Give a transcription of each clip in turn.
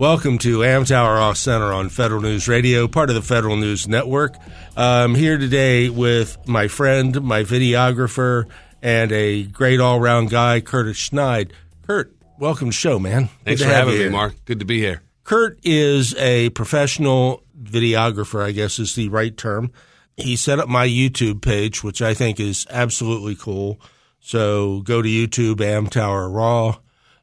Welcome to Amtower Off Center on Federal News Radio, part of the Federal News Network. I'm here today with my friend, my videographer, and a great all round guy, Curtis Schneid. Kurt, welcome to the show, man. Thanks for having me. Mark. Good to be here. Kurt is a professional videographer, I guess is the right term. He set up my YouTube page, which I think is absolutely cool. So go to YouTube, Amtower Raw.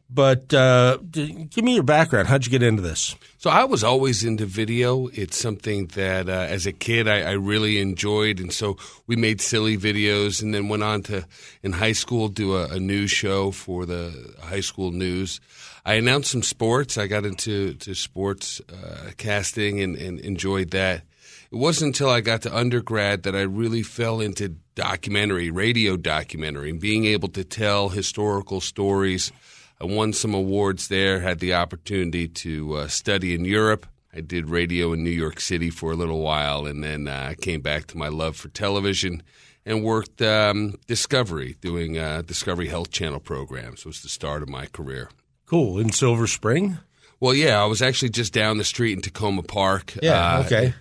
But uh, give me your background. How'd you get into this? So I was always into video. It's something that, uh, as a kid, I, I really enjoyed, and so we made silly videos, and then went on to in high school do a, a news show for the high school news. I announced some sports. I got into to sports uh, casting and, and enjoyed that. It wasn't until I got to undergrad that I really fell into documentary, radio documentary, and being able to tell historical stories. I won some awards there, had the opportunity to uh, study in Europe. I did radio in New York City for a little while, and then uh, I came back to my love for television and worked um, Discovery, doing uh, Discovery Health Channel programs. Was the start of my career. Cool. In Silver Spring? Well, yeah, I was actually just down the street in Takoma Park. Yeah, Uh, okay.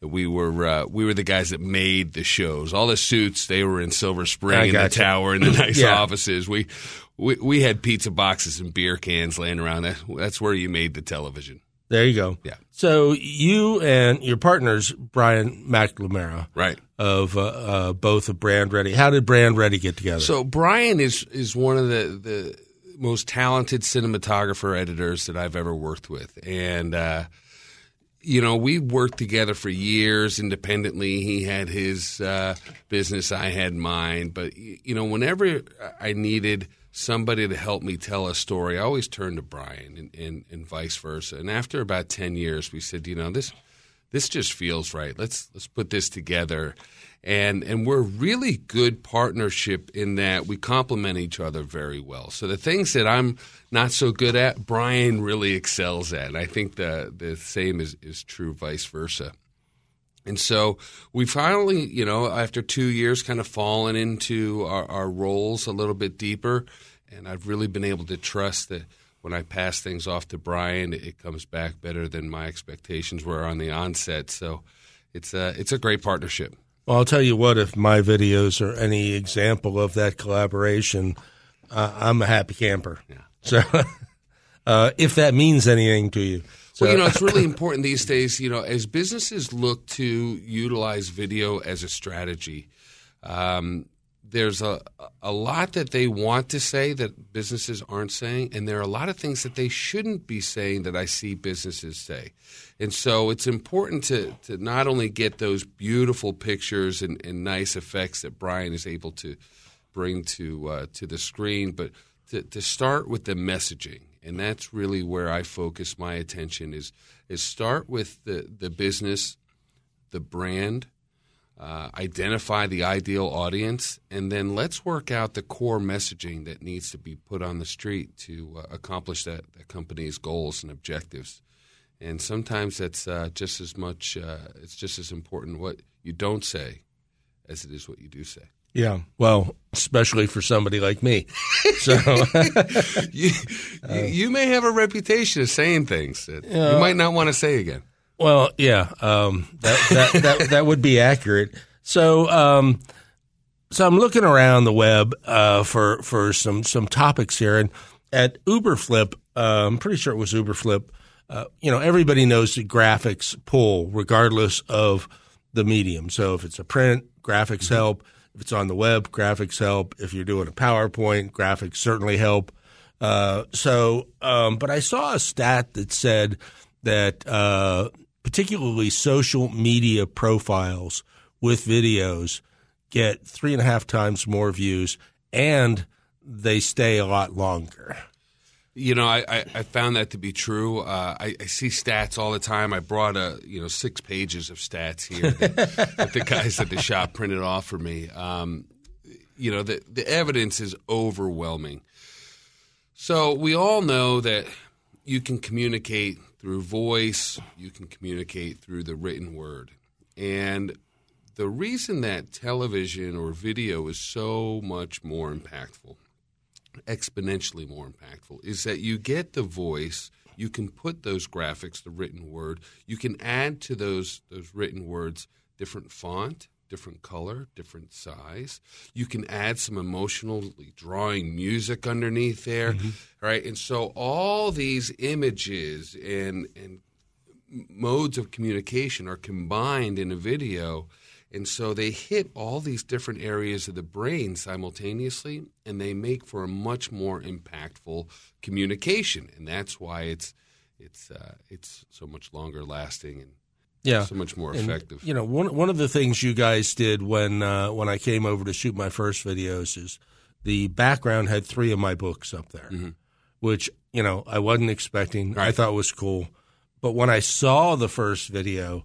We were uh, we were the guys that made the shows. All the suits they were in Silver Spring in the gotcha. tower in the nice Yeah. offices. We, we we had pizza boxes and beer cans laying around. That, that's where you made the television. There you go. Yeah. So you and your partners, Brian McLemara, Right. of uh, uh, both of Brand Ready. How did Brand Ready get together? So Brian is is one of the the most talented cinematographer editors that I've ever worked with, and uh, you know we worked together for years independently. He had his uh, business, I had mine, but you know whenever I needed somebody to help me tell a story, I always turned to Brian, and, and, and vice versa. And after about ten years, we said, you know this this just feels right. Let's let's put this together. And and we're really good partnership in that we complement each other very well. So the things that I'm not so good at, Brian really excels at. And I think the the same is, is true vice versa. And so we finally, you know, after two years, kind of fallen into our, our roles a little bit deeper. And I've really been able to trust that when I pass things off to Brian, it comes back better than my expectations were on the onset. So it's a, it's a great partnership. Well, I'll tell you what, if my videos are any example of that collaboration, uh, I'm a happy camper. Yeah. So, uh, if that means anything to you. So, Well, you know, it's really important these days, you know, as businesses look to utilize video as a strategy, um, there's a, a lot that they want to say that businesses aren't saying, and there are a lot of things that they shouldn't be saying that I see businesses say. And so it's important to, to not only get those beautiful pictures and, and nice effects that Brian is able to bring to uh, to the screen, but to, to start with the messaging, and that's really where I focus my attention. Is is start with the the business, the brand, uh, identify the ideal audience, and then let's work out the core messaging that needs to be put on the street to uh, accomplish that, company's goals and objectives. And sometimes that's uh, just as much. Uh, it's just as important what you don't say as it is what you do say. Yeah. Well, especially for somebody like me. So, you, you, you may have a reputation of saying things that you might not want to say again. well, yeah, um, that, that, that, that would be accurate. So, um, so I'm looking around the web uh, for for some some topics here, and at Uberflip, uh, I'm pretty sure it was Uberflip. Uh, you know, everybody knows that graphics pull regardless of the medium. So if it's a print, graphics help. If it's on the web, graphics help. If you're doing a PowerPoint, graphics certainly help. Uh, so, um, but I saw a stat that said that uh, particularly social media profiles with videos get three and a half times more views and they stay a lot longer. You know, I, I, I found that to be true. Uh, I, I see stats all the time. I brought a you know six pages of stats here that, that the guys at the shop printed off for me. Um, you know, the the evidence is overwhelming. So we all know that you can communicate through voice, you can communicate through the written word, and the reason that television or video is so much more impactful, exponentially more impactful, is that you get the voice. You can put those graphics, the written word. You can add to those those written words different font, different color, different size. You can add some emotionally drawing music underneath there, mm-hmm. right? And so all these images and and modes of communication are combined in a video and so they hit all these different areas of the brain simultaneously, and they make for a much more impactful communication. And that's why it's it's uh, it's so much longer lasting and yeah, so much more effective. And, you know, one one of the things you guys did when uh, when I came over to shoot my first videos is the background had three of my books up there, mm-hmm. which you know I wasn't expecting. Right. I thought was cool, but when I saw the first video,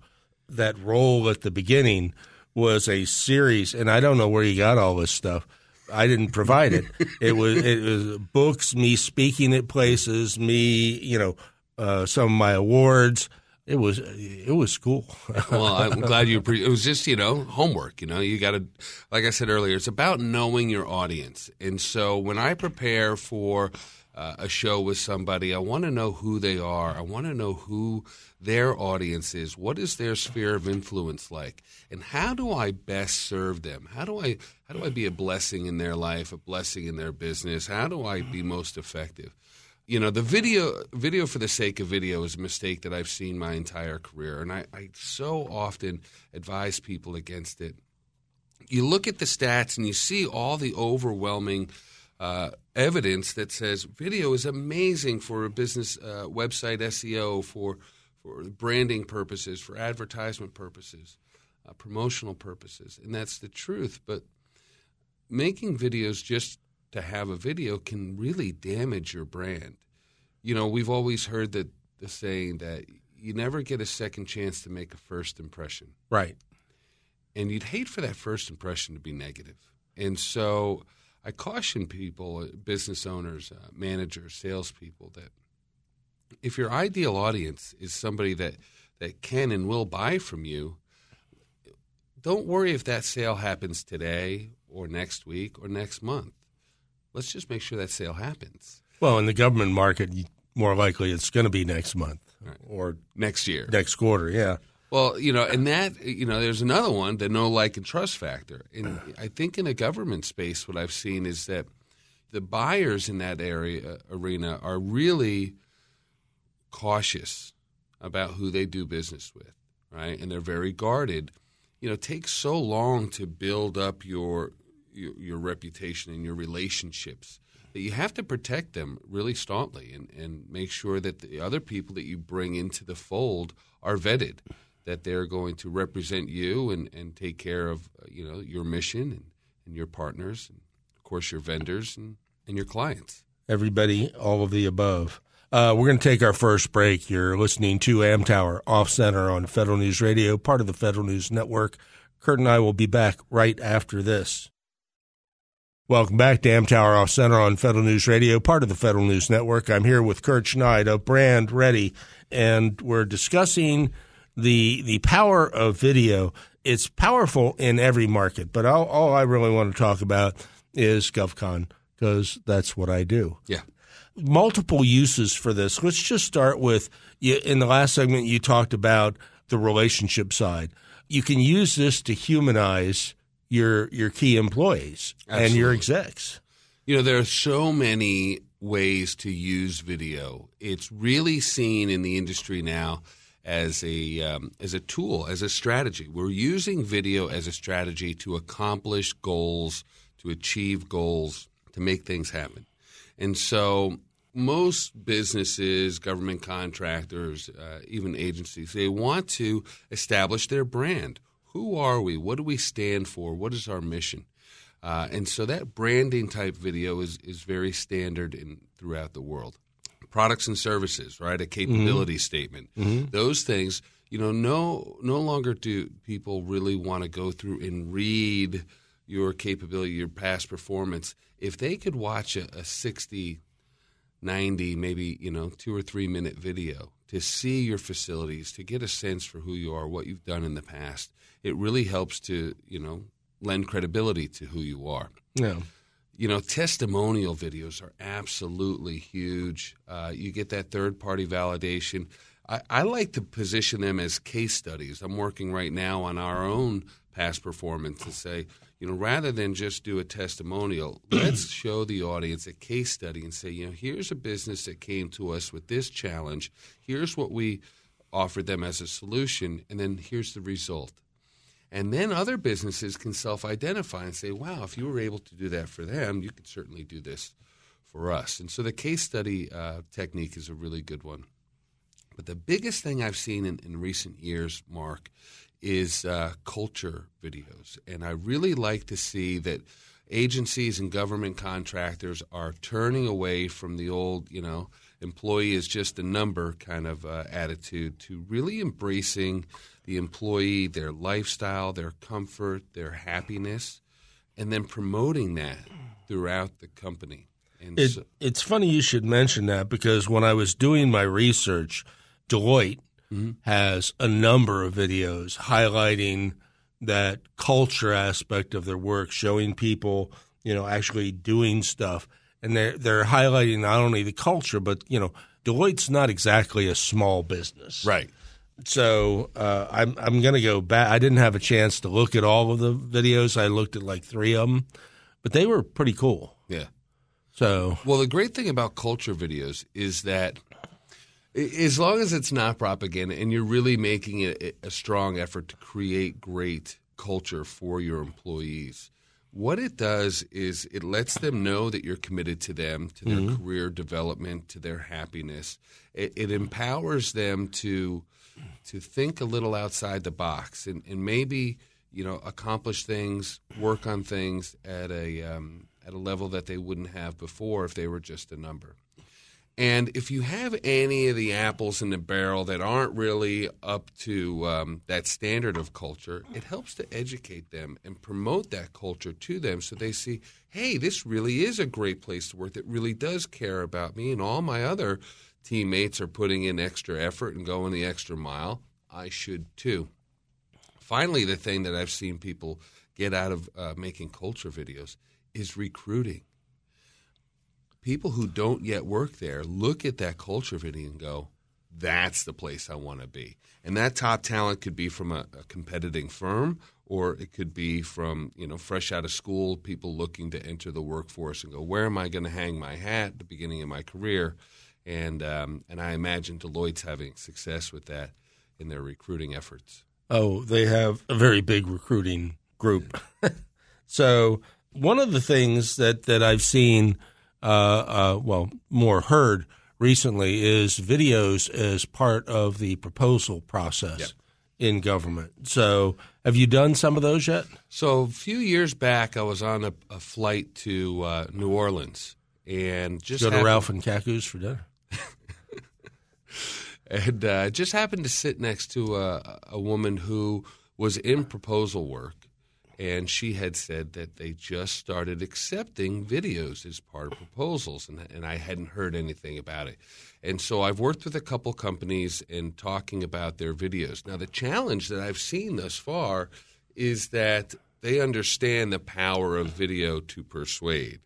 that roll at the beginning was a series, and I don't know where you got all this stuff. I didn't provide it. it was it was books, me speaking at places, me, you know, uh, some of my awards. It was it was cool. well, I'm glad you. Pre- it was just you know homework. You know, you got to, like I said earlier, it's about knowing your audience. And so when I prepare for uh, a show with somebody, I want to know who they are. I want to know who their audience is. What is their sphere of influence like? And how do I best serve them? How do I how do I be a blessing in their life, a blessing in their business? How do I be most effective? You know, the video video for the sake of video is a mistake that I've seen my entire career, and I, I so often advise people against it. You look at the stats and you see all the overwhelming uh, evidence that says video is amazing for a business uh, website SEO, for for branding purposes, for advertisement purposes, uh, promotional purposes, and that's the truth. But making videos just to have a video can really damage your brand. You know, we've always heard that the saying that you never get a second chance to make a first impression. Right. And you'd hate for that first impression to be negative. And so I caution people, uh, business owners, uh, managers, salespeople, that if your ideal audience is somebody that, that can and will buy from you, don't worry if that sale happens today or next week or next month. Let's just make sure that sale happens. Well, in the government market, more likely it's going to be next month right. or next year, next quarter. Yeah. Well, you know, and that you know, there's another one, the no like and trust factor. And I think in a government space, what I've seen is that the buyers in that area uh, arena are really cautious about who they do business with, right? And they're very guarded. You know, it takes so long to build up your your, your reputation and your relationships that you have to protect them really staunchly and, and make sure that the other people that you bring into the fold are vetted that they're going to represent you and, and take care of uh, you know your mission and, and your partners and of course your vendors and, and your clients. Everybody all of the above. Uh, we're going to take our first break. You're listening to amtower off center on federal news radio part of the federal news network. Kurt and i will be back right after this. Welcome back to Amtower Off Center on Federal News Radio, part of the Federal News Network. I'm here with Kurt Schneid of Brand Ready, and we're discussing the the power of video. It's powerful in every market, but all, all I really want to talk about is GovCon because that's what I do. Yeah. Multiple uses for this. Let's just start with in the last segment you talked about the relationship side. You can use this to humanize your your key employees Absolutely. and your execs. You know, there are so many ways to use video. It's really seen in the industry now as a um, as a tool, as a strategy. We're using video as a strategy to accomplish goals, to achieve goals, to make things happen. And so most businesses, government contractors, uh, even agencies, they want to establish their brand. Who are we? What do we stand for? What is our mission? Uh, and so that branding type video is, is very standard in throughout the world. Products and services, right? A mm-hmm. capability statement. Mm-hmm. Those things, you know, no no longer do people really want to go through and read your capability, your past performance. If they could watch a, a 60, 90, maybe, you know, two or three minute video to see your facilities, to get a sense for who you are, what you've done in the past, it really helps to, you know, lend credibility to who you are. Yeah. You know, testimonial videos are absolutely huge. Uh, you get that third party validation. I, I like to position them as case studies. I'm working right now on our own past performance to say, you know, rather than just do a testimonial, let's show the audience a case study and say, you know, here's a business that came to us with this challenge. Here's what we offered them as a solution, and then here's the result. And then other businesses can self identify and say, wow, if you were able to do that for them, you could certainly do this for us. And so the case study uh, technique is a really good one. But the biggest thing I've seen in, in recent years, Mark, is uh, culture videos. And I really like to see that agencies and government contractors are turning away from the old, you know, employee is just a number kind of uh, attitude to really embracing the employee, their lifestyle, their comfort, their happiness, and then promoting that throughout the company. It, so, it's funny you should mention that because when I was doing my research, Deloitte mm-hmm. has a number of videos highlighting that culture aspect of their work, showing people, you know, actually doing stuff. And they're, they're highlighting not only the culture, but, you know, Deloitte's not exactly a small business. right. So uh, I'm I'm going to go back. I didn't have a chance to look at all of the videos. I looked at like three of them, but they were pretty cool. Yeah. So Well, the great thing about culture videos is that as long as it's not propaganda and you're really making a, a strong effort to create great culture for your employees, what it does is it lets them know that you're committed to them, to their career development, to their happiness. It, it empowers them to to think a little outside the box and, and maybe you know accomplish things, work on things at a um, at a level that they wouldn't have before if they were just a number. And if you have any of the apples in the barrel that aren't really up to um, that standard of culture, it helps to educate them and promote that culture to them so they see, hey, this really is a great place to work that really does care about me, and all my other teammates are putting in extra effort and going the extra mile. I should too. Finally, the thing that I've seen people get out of uh, making culture videos is recruiting people who don't yet work there look at that culture video and go, that's the place I want to be. And that top talent could be from a, a competing firm or it could be from, you know, fresh out of school, people looking to enter the workforce and go, where am I going to hang my hat at the beginning of my career? And, um, and I imagine Deloitte's having success with that in their recruiting efforts. Oh, they have a very big recruiting group. so one of the things that, that I've seen, uh, uh, well, more heard recently is videos as part of the proposal process Yep. in government. So have you done some of those yet? So a few years back, I was on a, a flight to uh, New Orleans and just Go to happened- Ralph and Kacoo's for dinner. And uh, just happened to sit next to a, a woman who was in proposal work, and she had said that they just started accepting videos as part of proposals, and, and I hadn't heard anything about it. And so I've worked with a couple companies in talking about their videos. Now, the challenge that I've seen thus far is that they understand the power of video to persuade.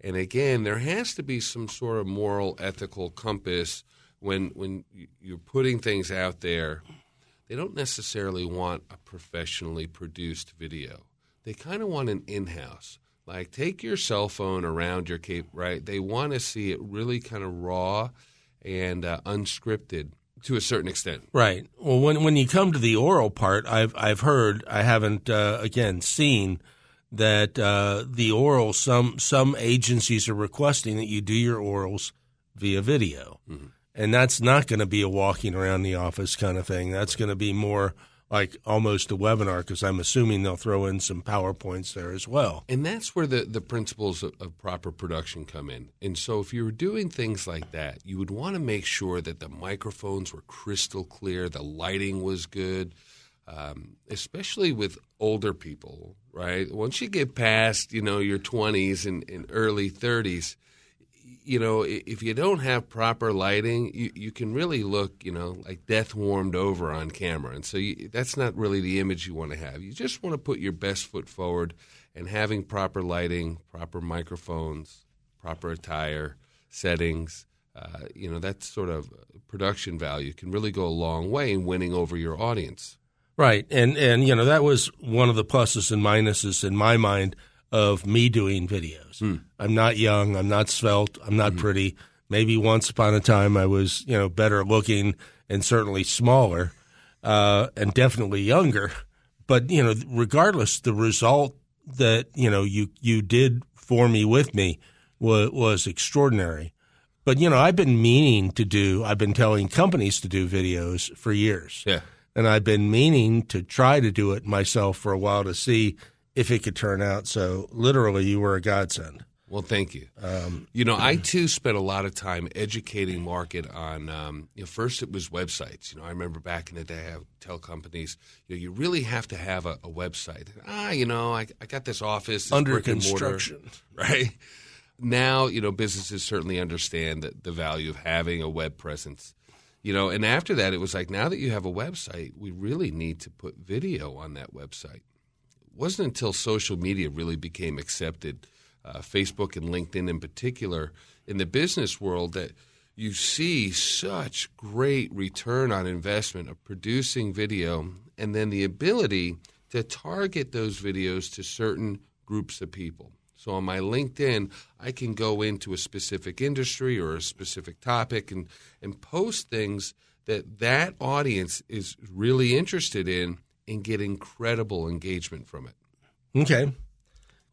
And again, there has to be some sort of moral, ethical compass when when you- you're putting things out there. They don't necessarily want a professionally produced video. They kind of want an in-house. Like take your cell phone around your cape, right? They want to see it really kind of raw and uh, unscripted to a certain extent. Right. Well, when when you come to the oral part, I've I've heard I haven't uh, again seen that uh, the oral some some agencies are requesting that you do your orals via video, and that's not going to be a walking around the office kind of thing. That's going to be more like almost a webinar because I'm assuming they'll throw in some PowerPoints there as well. And that's where the, the principles of, of, proper production come in. And so if you were doing things like that, you would want to make sure that the microphones were crystal clear, the lighting was good, um, especially with older people, right? Once you get past, you know, your 20s and, and early 30s, you know, if you don't have proper lighting, you, you can really look, you know, like death warmed over on camera. And so you, that's not really the image you want to have. You just want to put your best foot forward and having proper lighting, proper microphones, proper attire, settings. Uh, you know, that sort of production value can really go a long way in winning over your audience. Right. And, and you know, that was one of the pluses and minuses in my mind – of me doing videos. Mm. I'm not young. I'm not svelte. I'm not mm pretty. Maybe once upon a time I was, you know, better looking and certainly smaller, uh, and definitely younger. But you know, regardless, the result that you know you you did for me with me was was extraordinary. But you know, I've been meaning to do. I've been telling companies to do videos for years. Yeah. And I've been meaning to try to do it myself for a while to see if it could turn out. So literally, you were a godsend. Well, thank you. Um, you know, I too spent a lot of time educating market on. Um, you know, first it was websites. You know, I remember back in the day, I would tell companies, you know, you really have to have a, a website. Ah, you know, I, I got this office this under construction, mortar, right? Now, you know, businesses certainly understand the, the value of having a web presence. You know, and after that, it was like now that you have a website, we really need to put video on that website wasn't until social media really became accepted, uh, Facebook and LinkedIn in particular, in the business world that you see such great return on investment of producing video and then the ability to target those videos to certain groups of people. So on my LinkedIn, I can go into a specific industry or a specific topic and, and post things that that audience is really interested in and get incredible engagement from it. Okay.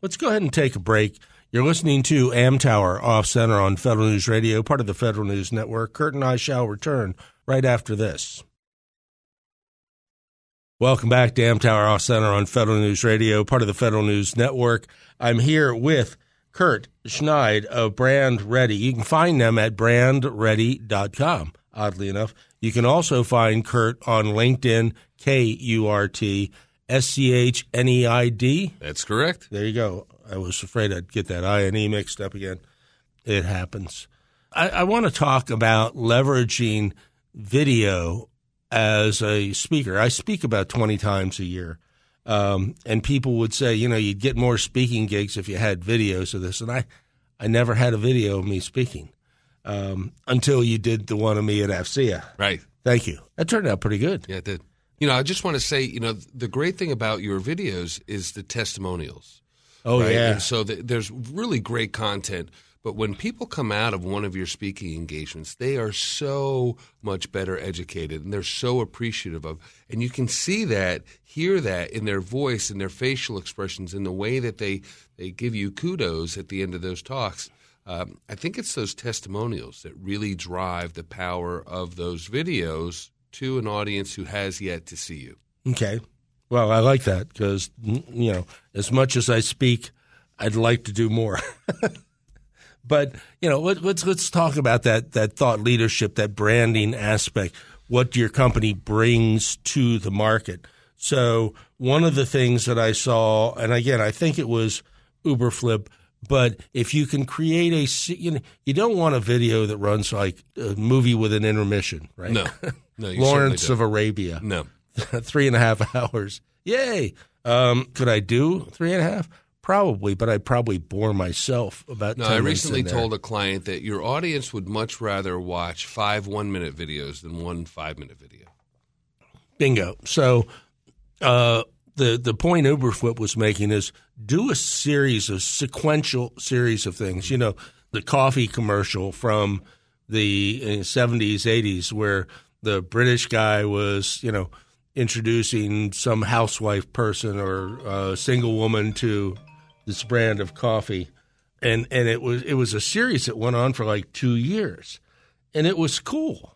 Let's go ahead and take a break. You're listening to Amtower Off Center on Federal News Radio, part of the Federal News Network. Kurt and I shall return right after this. Welcome back to Amtower Off Center on Federal News Radio, part of the Federal News Network. I'm here with Kurt Schneid of Brand Ready. You can find them at brandready.com, oddly enough. You can also find Kurt on LinkedIn, K U R T S C H N E I D. That's correct. There you go. I was afraid I'd get that I and E mixed up again. It happens. I, I want to talk about leveraging video as a speaker. I speak about 20 times a year. Um, and people would say, you know, you'd get more speaking gigs if you had videos of this. And I, I never had a video of me speaking um, until you did the one of me at AFCEA. Right. Thank you. That turned out pretty good. Yeah, it did. You know, I just want to say, you know, the great thing about your videos is the testimonials. Oh right? yeah. And so the, there's really great content. But when people come out of one of your speaking engagements, they are so much better educated and they're so appreciative of. And you can see that, hear that in their voice, in their facial expressions, in the way that they, they give you kudos at the end of those talks. Um, I think it's those testimonials that really drive the power of those videos to an audience who has yet to see you. Okay. Well, I like that because, you know, as much as I speak, I'd like to do more. but, you know, let, us let's, let's talk about that, that thought leadership, that branding aspect, what your company brings to the market. So one of the things that I saw, and again, I think it was Uberflip, but if you can create a, you know, you don't want a video that runs like a movie with an intermission, right? No. No, Lawrence of Arabia. No. three and a half hours. Yay. Um, could I do three and a half? Probably, but I'd probably bore myself about. No, I recently told a client that your audience would much rather watch five one-minute videos than one five-minute video. Bingo. So, uh, the the point Uberflip was making is do a series of sequential series of things. You know, the coffee commercial from the seventies, eighties, where the British guy was, you know, introducing some housewife person or a single woman to this brand of coffee, and and it was it was a series that went on for like two years, and it was cool.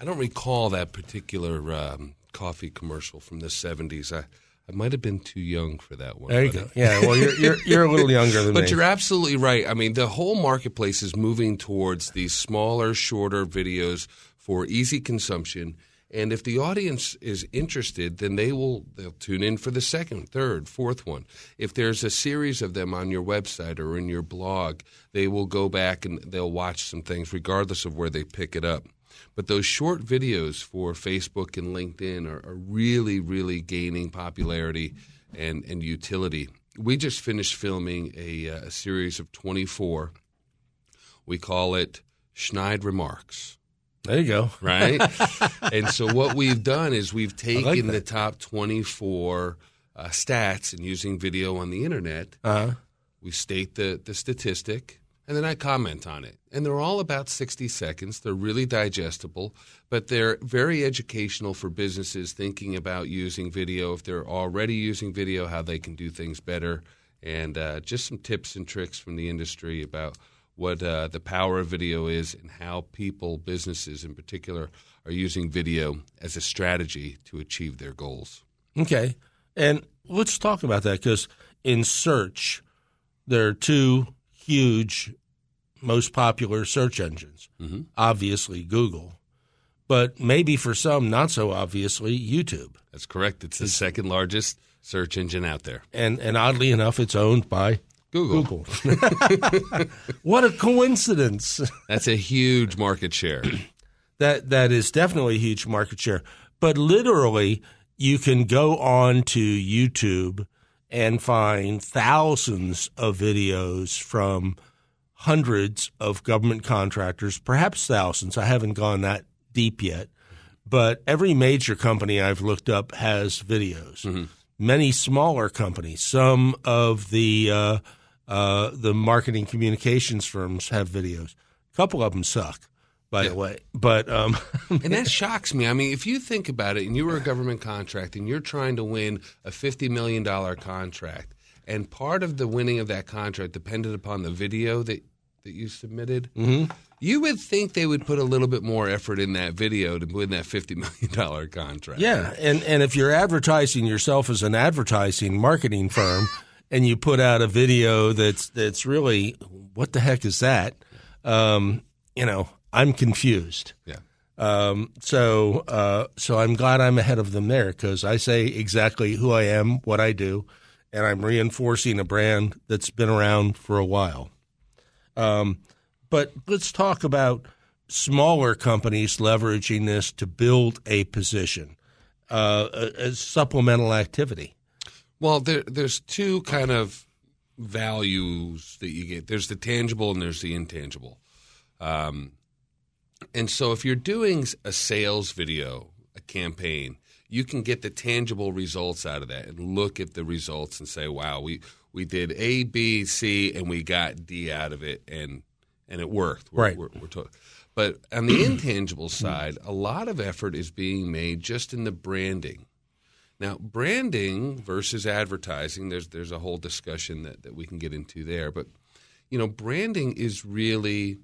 I don't recall that particular um, coffee commercial from the 70s. I, I might have been too young for that one. There you go. Yeah, well, you're you're, you're a little younger than but me. But you're absolutely right. I mean, the whole marketplace is moving towards these smaller, shorter videos for easy consumption. And if the audience is interested, then they will they'll tune in for the second, third, fourth one. If there's a series of them on your website or in your blog, they will go back and they'll watch some things regardless of where they pick it up. But those short videos for Facebook and LinkedIn are, are really, really gaining popularity and, and utility. We just finished filming a, uh, a series of 24. We call it Schneid Remarks there you go. right? and so what we've done is we've taken like the top 24 uh, stats and using video on the internet. Uh-huh. We state the, the statistic, and then I comment on it. And they're all about 60 seconds. They're really digestible, but they're very educational for businesses thinking about using video. If they're already using video, how they can do things better, and uh, just some tips and tricks from the industry about what uh, the power of video is and how people, businesses in particular, are using video as a strategy to achieve their goals. Okay. And let's talk about that because in search, there are two huge, most popular search engines. Mhm. Obviously, Google, but maybe for some, not so obviously, YouTube. That's correct. It's the second largest search engine out there. And, and oddly enough, it's owned by Google. Google. what a coincidence. That's a huge market share. that that is definitely a huge market share. But literally, you can go on to YouTube and find thousands of videos from hundreds of government contractors, perhaps thousands. I haven't gone that deep yet, but every major company I've looked up has videos. Many smaller companies, some of the uh, uh, the marketing communications firms have videos. A couple of them suck, by the way. But um, And that shocks me. I mean, if you think about it, and you were a government contract, and you're trying to win a $50 million contract, and part of the winning of that contract depended upon the video that, that you submitted, you would think they would put a little bit more effort in that video to win that $50 million contract. Yeah, and and if you're advertising yourself as an advertising marketing firm, and you put out a video that's that's really what the heck is that? Um, you know, I'm confused. Yeah. Um, so uh, so I'm glad I'm ahead of them there because I say exactly who I am, what I do, and I'm reinforcing a brand that's been around for a while. Um, but let's talk about smaller companies leveraging this to build a position uh, as supplemental activity. Well, there, there's two kind of values that you get. There's the tangible and there's the intangible. Um, and so, if you're doing a sales video, a campaign, you can get the tangible results out of that and look at the results and say, "Wow, we we did A, B, C, and we got D out of it, and and it worked." We're, Right. We're, we're to- but on the intangible side, a lot of effort is being made just in the branding. Now, branding versus advertising, there's there's a whole discussion that, that we can get into there. But you know, branding is really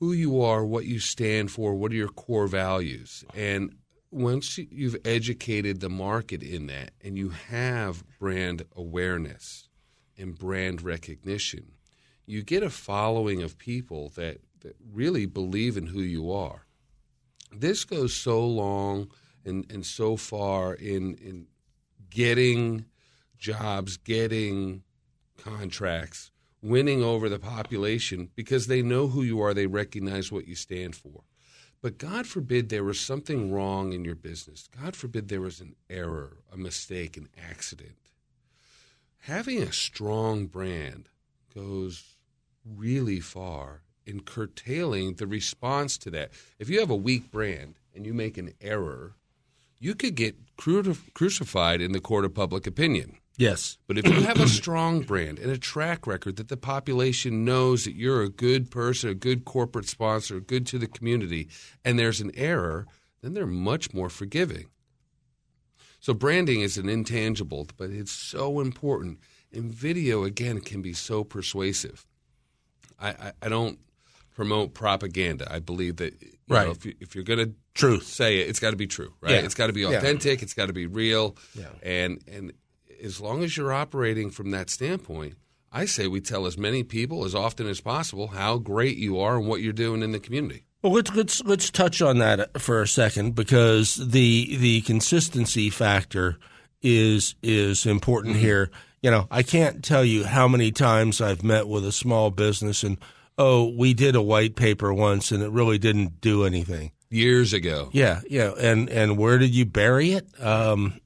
who you are, what you stand for, what are your core values. And once you- you've educated the market in that and you have brand awareness and brand recognition, you get a following of people that, that really believe in who you are. This goes so long and, and so far in, in getting jobs, getting contracts, winning over the population because they know who you are, they recognize what you stand for. But God forbid there was something wrong in your business. God forbid there was an error, a mistake, an accident. Having a strong brand goes really far in curtailing the response to that. If you have a weak brand and you make an error, you could get crucified in the court of public opinion. Yes. But if you have a strong brand and a track record that the population knows that you're a good person, a good corporate sponsor, good to the community, and there's an error, then they're much more forgiving. So branding is an intangible, but it's so important. And video, again, can be so persuasive. I, I, I don't promote propaganda. I believe that you Right. know, if, you, if you're going to Truth. say it, it's got to be true, right? Yeah. It's got to be Yeah. authentic. It's got to be real. Yeah. And and as long as you're operating from that standpoint, I say we tell as many people as often as possible how great you are and what you're doing in the community. Well, let's let's let's touch on that for a second because the the consistency factor is is important here. You know, I can't tell you how many times I've met with a small business and oh, we did a white paper once and it really didn't do anything. Years ago, Yeah, yeah, and and where did you bury it? Um,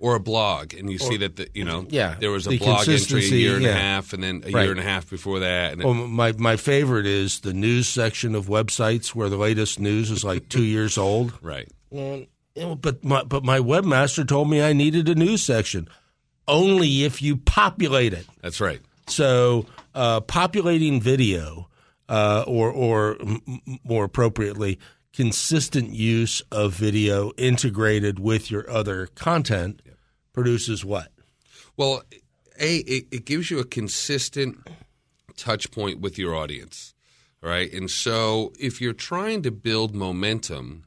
or a blog, and you see that the, you know Yeah, there was a the blog entry a year and yeah. a half, and then a Right. year and a half before that, and well, my my favorite is the news section of websites where the latest news is like two years old. right. And, but my but my webmaster told me I needed a news section. Only if you populate it. That's right. So uh, populating video, uh, or or m- more appropriately, consistent use of video integrated with your other content produces what? Well, a it, it gives you a consistent touch point with your audience, right? And so if you're trying to build momentum,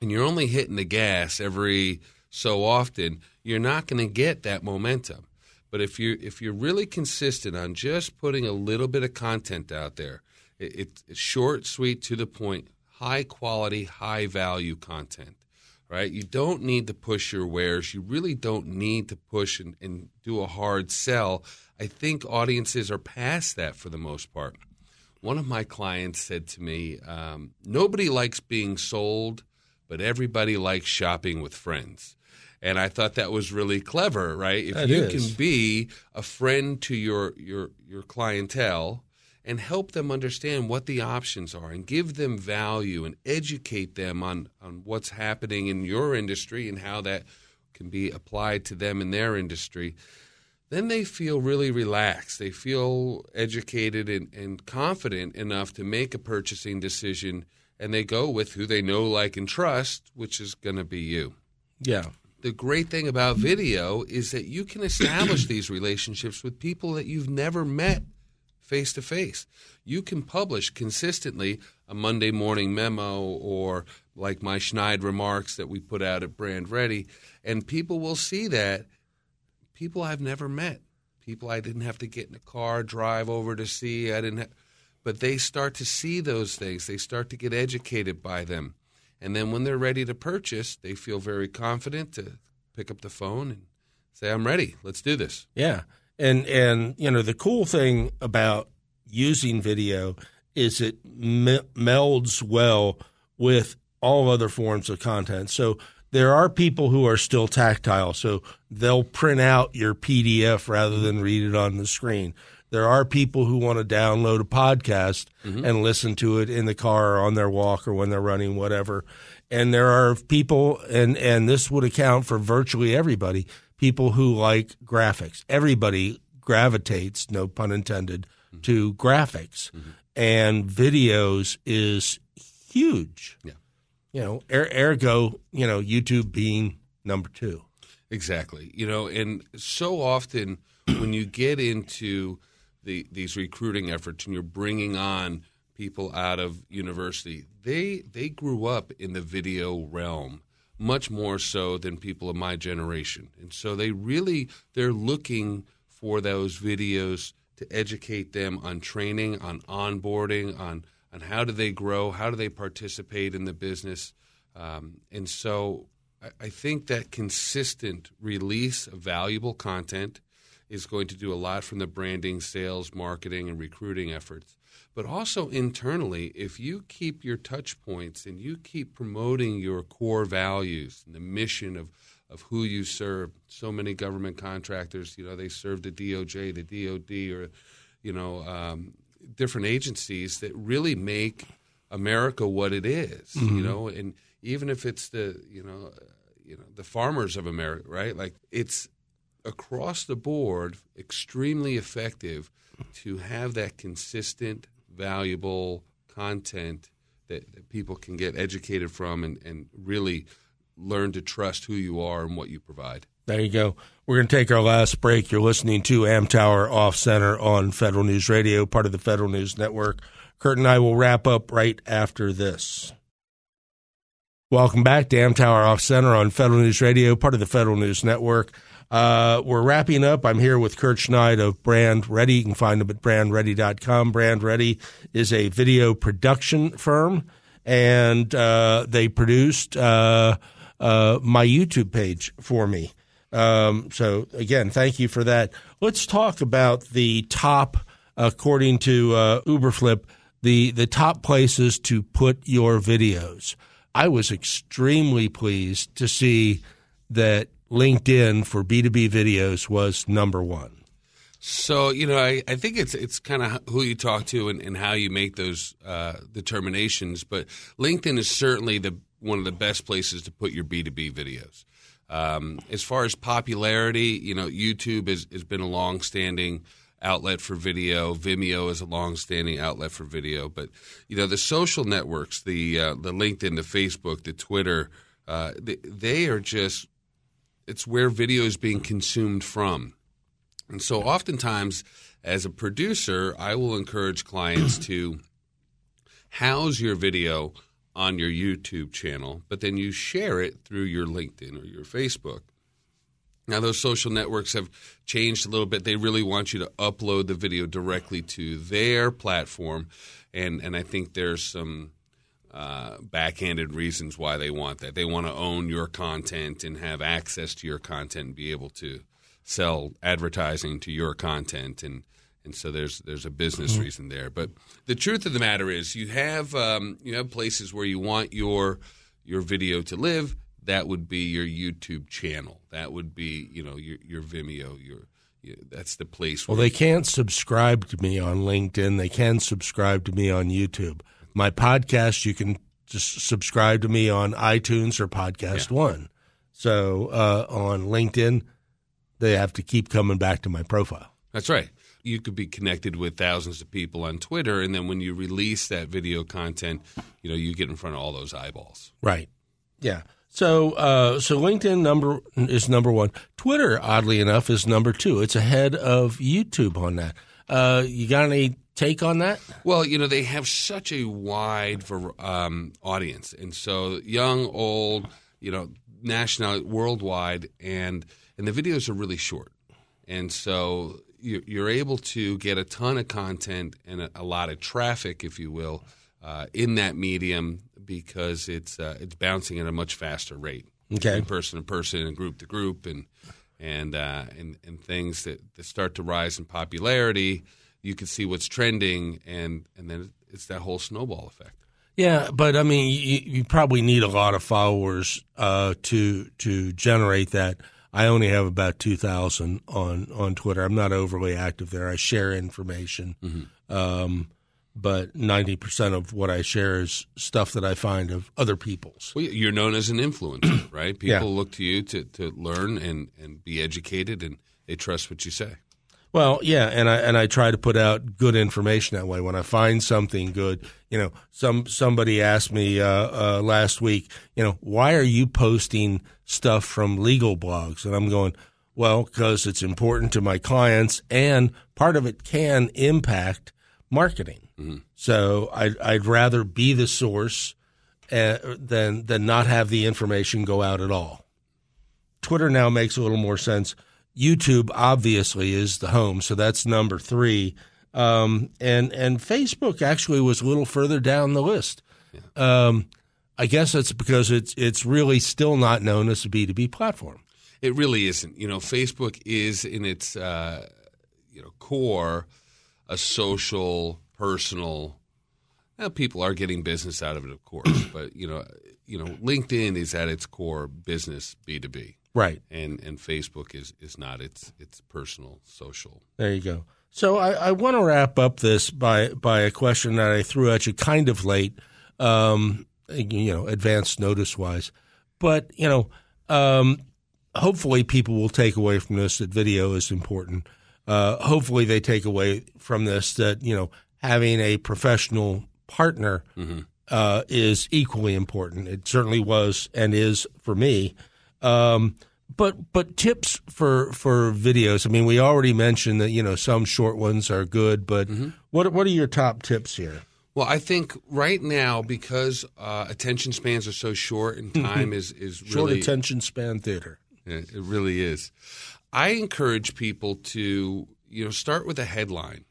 and you're only hitting the gas every so often, you're not going to get that momentum. But if you if you're really consistent on just putting a little bit of content out there, it, it's short, sweet, to the point, high quality, high value content right? You don't need to push your wares. You really don't need to push and, and do a hard sell. I think audiences are past that for the most part. One of my clients said to me, um, Nobody likes being sold, but everybody likes shopping with friends. And I thought that was really clever, right? If That you is. can be a friend to your, your, your clientele, and help them understand what the options are and give them value and educate them on, on what's happening in your industry and how that can be applied to them in their industry, then they feel really relaxed. They feel educated and, and confident enough to make a purchasing decision and they go with who they know, like, and trust, which is going to be you Yeah. the great thing about video is that you can establish these relationships with people that you've never met face to face. You can publish consistently a Monday morning memo or like my Schneid remarks that we put out at Brand Ready, and people will see that people I've never met, people I didn't have to get in a car, drive over to see. I didn't, have, but they start to see those things. They start to get educated by them, and then when they're ready to purchase, they feel very confident to pick up the phone and say, "I'm ready. Let's do this." Yeah. And and you know the cool thing about using video is it me- melds well with all other forms of content. So there are people who are still tactile, so they'll print out your PDF rather than read it on the screen. There are people who want to download a podcast mm-hmm. and listen to it in the car or on their walk or when they're running, whatever. And there are people, and, and this would account for virtually everybody, people who like graphics. Everybody gravitates, no pun intended, to graphics. And videos is huge. Yeah. You know, er- ergo, you know, YouTube being number two. Exactly. You know, and so often when you get into the these recruiting efforts and you're bringing on people out of university, they they grew up in the video realm much more so than people of my generation. And so they really they're looking for those videos to educate them on training, on onboarding, on on how do they grow, how do they participate in the business. Um, and so I- I think that consistent release of valuable content is going to do a lot from the branding, sales, marketing, and recruiting efforts. But also internally, if you keep your touch points and you keep promoting your core values and the mission of, of who you serve, so many government contractors, you know, they serve the DOJ, the DOD, or, you know, um, different agencies that really make America what it is, you know, and even if it's the, you know, uh, you know, the farmers of America, right? Like it's across the board extremely effective to have that consistent, valuable content that, that people can get educated from and, and really learn to trust who you are and what you provide. There you go. We're going to take our last break. You're listening to Amtower Off Center on Federal News Radio, part of the Federal News Network. Kurt and I will wrap up right after this. Welcome back to Amtower Off Center on Federal News Radio, part of the Federal News Network. Uh, we're wrapping up. I'm here with Kurt Schneid of Brand Ready. You can find him at brandready.com. Brand Ready is a video production firm, and uh, they produced uh, uh my YouTube page for me. Um, so, again, thank you for that. Let's talk about the top, according to uh, Uberflip, the, the top places to put your videos. I was extremely pleased to see that LinkedIn for B2B videos was number one. So you know, I, I think it's it's kind of who you talk to and, and how you make those uh, determinations. But LinkedIn is certainly the one of the best places to put your B two B videos. Um, as far as popularity, you know, YouTube has, been a long-standing outlet for video. Vimeo is a long-standing outlet for video. But you know, the social networks, the uh, the LinkedIn, the Facebook, the Twitter, uh, they, they are just it's where video is being consumed from. And so oftentimes as a producer, I will encourage clients to house your video on your YouTube channel, but then you share it through your LinkedIn or your Facebook. Now, those social networks have changed a little bit. They really want you to upload the video directly to their platform. And, and I think there's some uh, backhanded reasons why they want that. They want to own your content and have access to your content and be able to sell advertising to your content and and so there's there's a business mm-hmm. reason there. But the truth of the matter is, you have um, you have places where you want your your video to live. That would be your YouTube channel. That would be you know your your Vimeo. Your, your that's the place. Well, they can't subscribe to me on LinkedIn. They can subscribe to me on YouTube my podcast, you can just subscribe to me on iTunes or Podcast yeah. One. So uh, on LinkedIn, they have to keep coming back to my profile. That's right. You could be connected with thousands of people on Twitter, and then when you release that video content, you know you get in front of all those eyeballs. Right. Yeah. So, uh, so LinkedIn number is number one. Twitter, oddly enough, is number two. It's ahead of YouTube on that. Uh, you got any take on that? Well, you know, they have such a wide um, audience, and so young, old, you know, national, worldwide, and and the videos are really short, and so you're able to get a ton of content and a, lot of traffic, if you will, uh, in that medium because it's uh, it's bouncing at a much faster rate. Okay, person to person and group to group, and and uh, and and things that, that start to rise in popularity you can see what's trending, and and then it's that whole snowball effect. Yeah, but I mean, you, you probably need a lot of followers uh, to to generate that. I only have about two thousand on on Twitter. I'm not overly active there. I share information, mm-hmm. um, but ninety percent of what I share is stuff that I find of other people's. Well, you're known as an influencer, right? People yeah. look to you to to learn and and be educated, and they trust what you say. Well, yeah, and I and I try to put out good information that way. When I find something good, you know, some somebody asked me uh, uh, last week, you know, why are you posting stuff from legal blogs? And I'm going, well, because it's important to my clients, and part of it can impact marketing. Mm-hmm. So I'd, I'd rather be the source uh, than than not have the information go out at all. Twitter now makes a little more sense YouTube obviously is the home, so that's number three. Um, and and Facebook actually was a little further down the list. Yeah. Um, I guess that's because it's it's really still not known as a B two B platform. It really isn't. You know, Facebook is in its uh, you know core a social, personal. Now, people are getting business out of it, of course, but you know, you know, LinkedIn is at its core business B two B. Right. And and Facebook is is not. It's it's personal, social. There you go. So I, I want to wrap up this by by a question that I threw at you kind of late, um, you know, advanced notice wise, but you know, um, hopefully people will take away from this that video is important. Uh, hopefully they take away from this that you know having a professional partner mm-hmm. uh, is equally important. It certainly was and is for me. Um, but but tips for for videos. I mean, we already mentioned that you know some short ones are good, but mm-hmm. what what are your top tips here? Well, I think right now because uh, attention spans are so short and time is is really, short attention span theater. It really is. I encourage people to you know start with a headline.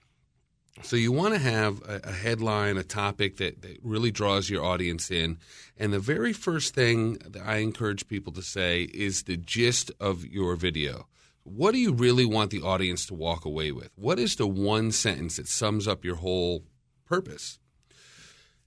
So you want to have a, a headline, a topic that, that really draws your audience in. And the very first thing that I encourage people to say is the gist of your video. What do you really want the audience to walk away with? What is the one sentence that sums up your whole purpose?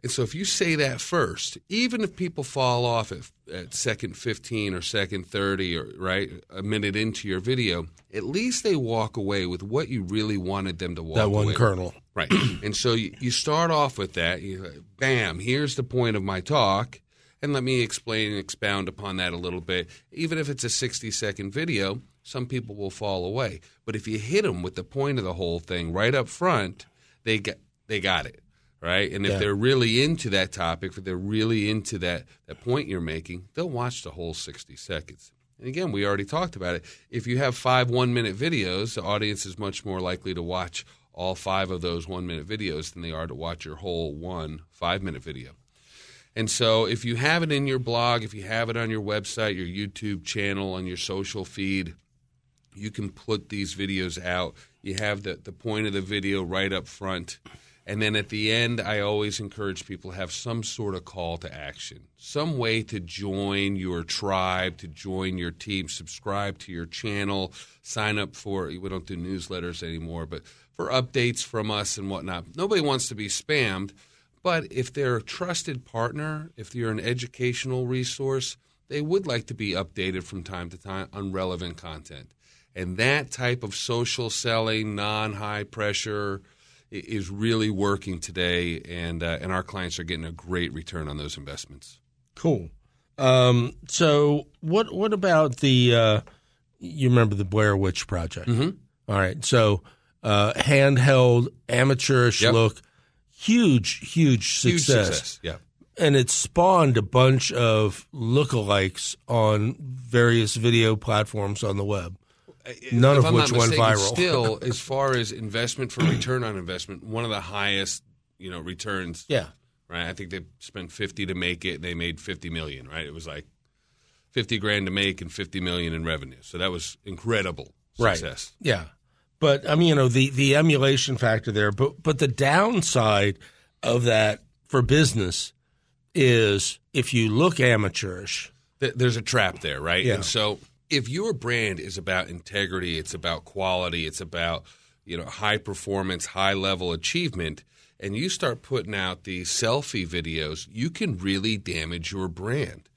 And so if you say that first, even if people fall off at, at second 15 or second 30 or right a minute into your video, at least they walk away with what you really wanted them to walk away. that one away kernel. With. Right. and so you, you, start off with that. You, bam, here's the point of my talk. And let me explain and expound upon that a little bit. Even if it's a 60 second video, some people will fall away. But if you hit them with the point of the whole thing right up front, they get, they got it right? And if yeah. they're really into that topic, if they're really into that that point you're making, they'll watch the whole 60 seconds. And again, we already talked about it. If you have five one minute videos, the audience is much more likely to watch all five of those one minute videos than they are to watch your whole one five minute video. And so, if you have it in your blog, if you have it on your website, your YouTube channel, on your social feed, you can put these videos out. You have the, the point of the video right up front and then at the end, I always encourage people to have some sort of call to action, some way to join your tribe, to join your team, subscribe to your channel, sign up for, we don't do newsletters anymore, but for updates from us and whatnot. Nobody wants to be spammed, but if they're a trusted partner, if you're an educational resource, they would like to be updated from time to time on relevant content. And that type of social selling, non high pressure, is really working today, and uh, and our clients are getting a great return on those investments. Cool. Um, so what what about the uh, you remember the Blair Witch Project? Mm-hmm. All right, so uh, handheld, amateurish yep. look, huge, huge success. Huge success. Yeah. And it spawned a bunch of lookalikes on various video platforms on the web. None of I'm which went viral. still, as far as investment for return on investment, one of the highest, you know, returns. Yeah. Right. I think they spent fifty to make it. They made fifty million. Right. It was like fifty grand to make and fifty million in revenue. So that was incredible success. Right. Yeah. But I mean, you know, the the emulation factor there. But but the downside of that for business is if you look amateurish. There's a trap there, right? Yeah. And so if your brand is about integrity, it's about quality, it's about you know high performance, high level achievement, and you start putting out these selfie videos, you can really damage your brand.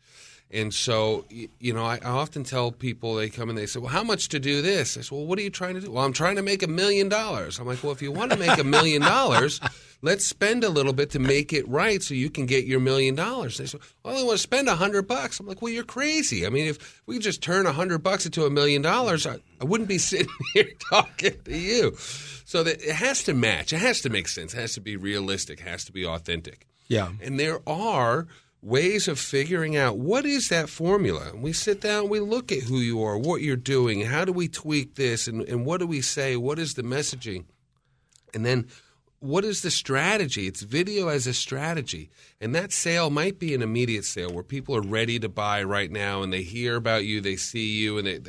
And so, you know, I, often tell people they come and they say, "Well, how much to do this?" I say, "Well, what are you trying to do?" "Well, I'm trying to make a million dollars." I'm like, "Well, if you want to make a million dollars, let's spend a little bit to make it right, so you can get your million dollars." They say, "Well, I only want to spend a hundred bucks." I'm like, "Well, you're crazy. I mean, if we just turn a hundred bucks into a million dollars, I, I wouldn't be sitting here talking to you." So that it has to match. It has to make sense. It has to be realistic. It has to be authentic. Yeah. And there are ways of figuring out what is that formula. And we sit down, we look at who you are, what you're doing, how do we tweak this, and, and what do we say, what is the messaging, and then what is the strategy? It's video as a strategy. And that sale might be an immediate sale where people are ready to buy right now and they hear about you, they see you, and they,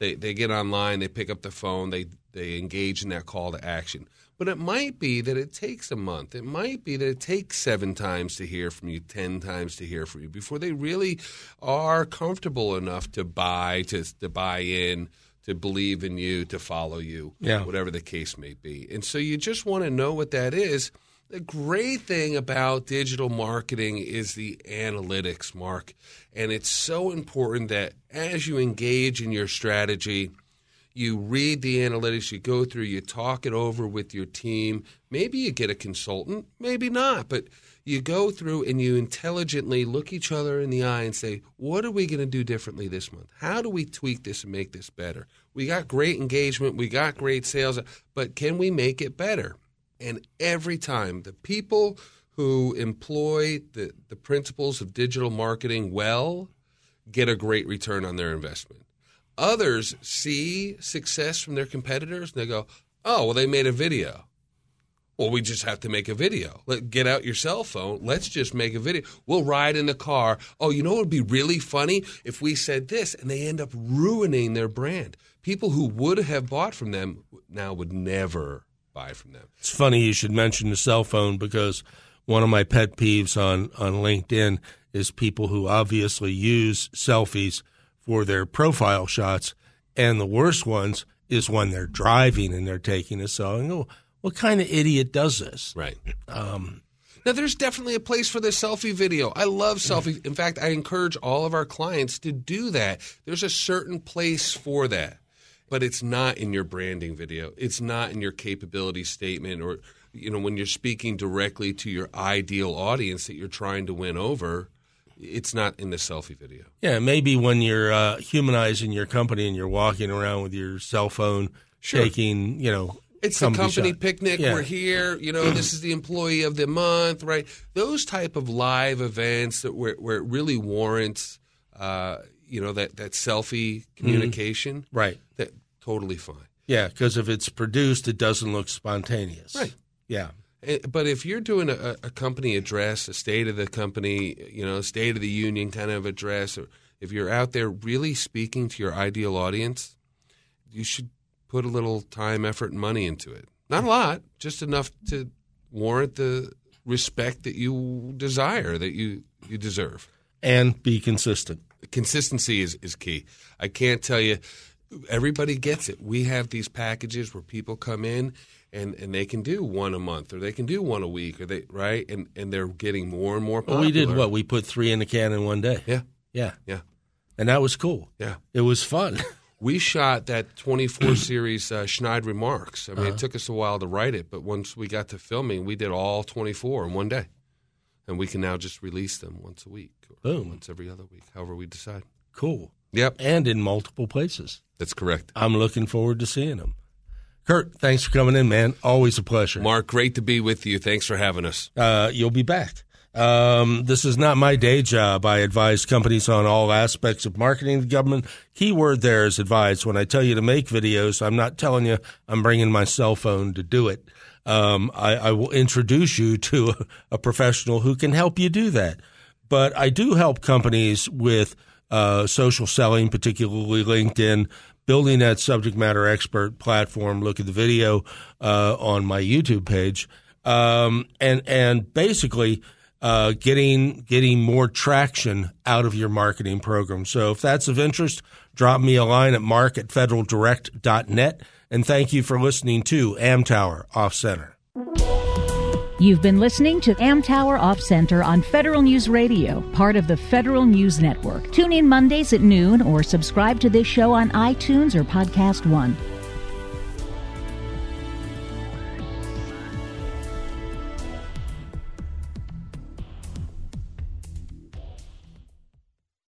they, they get online, they pick up the phone, they, they engage in that call to action. But it might be that it takes a month. It might be that it takes seven times to hear from you, 10 times to hear from you before they really are comfortable enough to buy, to, to buy in, to believe in you, to follow you, yeah. whatever the case may be. And so you just want to know what that is. The great thing about digital marketing is the analytics, Mark. And it's so important that as you engage in your strategy, you read the analytics, you go through, you talk it over with your team. Maybe you get a consultant, maybe not, but you go through and you intelligently look each other in the eye and say, what are we going to do differently this month? How do we tweak this and make this better? We got great engagement, we got great sales, but can we make it better? And every time the people who employ the, the principles of digital marketing well get a great return on their investment. Others see success from their competitors and they go, oh, well, they made a video. Well, we just have to make a video. Let, get out your cell phone. Let's just make a video. We'll ride in the car. Oh, you know what would be really funny if we said this, and they end up ruining their brand. People who would have bought from them now would never buy from them. It's funny you should mention the cell phone because one of my pet peeves on on LinkedIn is people who obviously use selfies for their profile shots, and the worst ones is when they're driving and they're taking a selfie what kind of idiot does this? Right. Um, now, there's definitely a place for the selfie video. I love selfie. In fact, I encourage all of our clients to do that. There's a certain place for that, but it's not in your branding video. It's not in your capability statement or, you know, when you're speaking directly to your ideal audience that you're trying to win over. It's not in the selfie video. Yeah, maybe when you're uh, humanizing your company and you're walking around with your cell phone, sure. shaking, you know, it's the company shot. picnic. Yeah. We're here. You know, this is the employee of the month, right? Those type of live events that where, where it really warrants, uh, you know, that that selfie communication, mm-hmm. right? That totally fine. Yeah, because if it's produced, it doesn't look spontaneous. Right. Yeah. Eh, but if you're doing a, a company address, a state of the company, you know, state of the union kind of address, or if you're out there really speaking to your ideal audience, you should put a little time, effort, and money into it. Not a lot, just enough to warrant the respect that you desire, that you, you deserve. And be consistent. Consistency is, is key. I can't tell you, everybody gets it. We have these packages where people come in and, and they can do one a month or they can do one a week or they right and, and they're getting more and more popular. Well, we did what? We put three in the can in one day. Yeah. Yeah. Yeah. And that was cool. Yeah. It was fun. we shot that 24 series uh, Schneid Remarks. I mean, uh-huh. it took us a while to write it, but once we got to filming, we did all 24 in one day. And we can now just release them once a week or Boom. once every other week, however we decide. Cool. Yep. And in multiple places. That's correct. I'm looking forward to seeing them. Kurt, thanks for coming in, man. Always a pleasure. Mark, great to be with you. Thanks for having us. Uh, you'll be back. Um, this is not my day job. I advise companies on all aspects of marketing the government. Keyword there is advice. When I tell you to make videos, I'm not telling you I'm bringing my cell phone to do it. Um, I, I, will introduce you to a, a, professional who can help you do that. But I do help companies with uh, social selling, particularly LinkedIn, building that subject matter expert platform. Look at the video uh, on my YouTube page, um, and and basically uh, getting getting more traction out of your marketing program. So if that's of interest, drop me a line at mark at federaldirect.net. And thank you for listening to Amtower Off Center. You've been listening to Amtower Off Center on Federal News Radio, part of the Federal News Network. Tune in Mondays at noon or subscribe to this show on iTunes or Podcast One.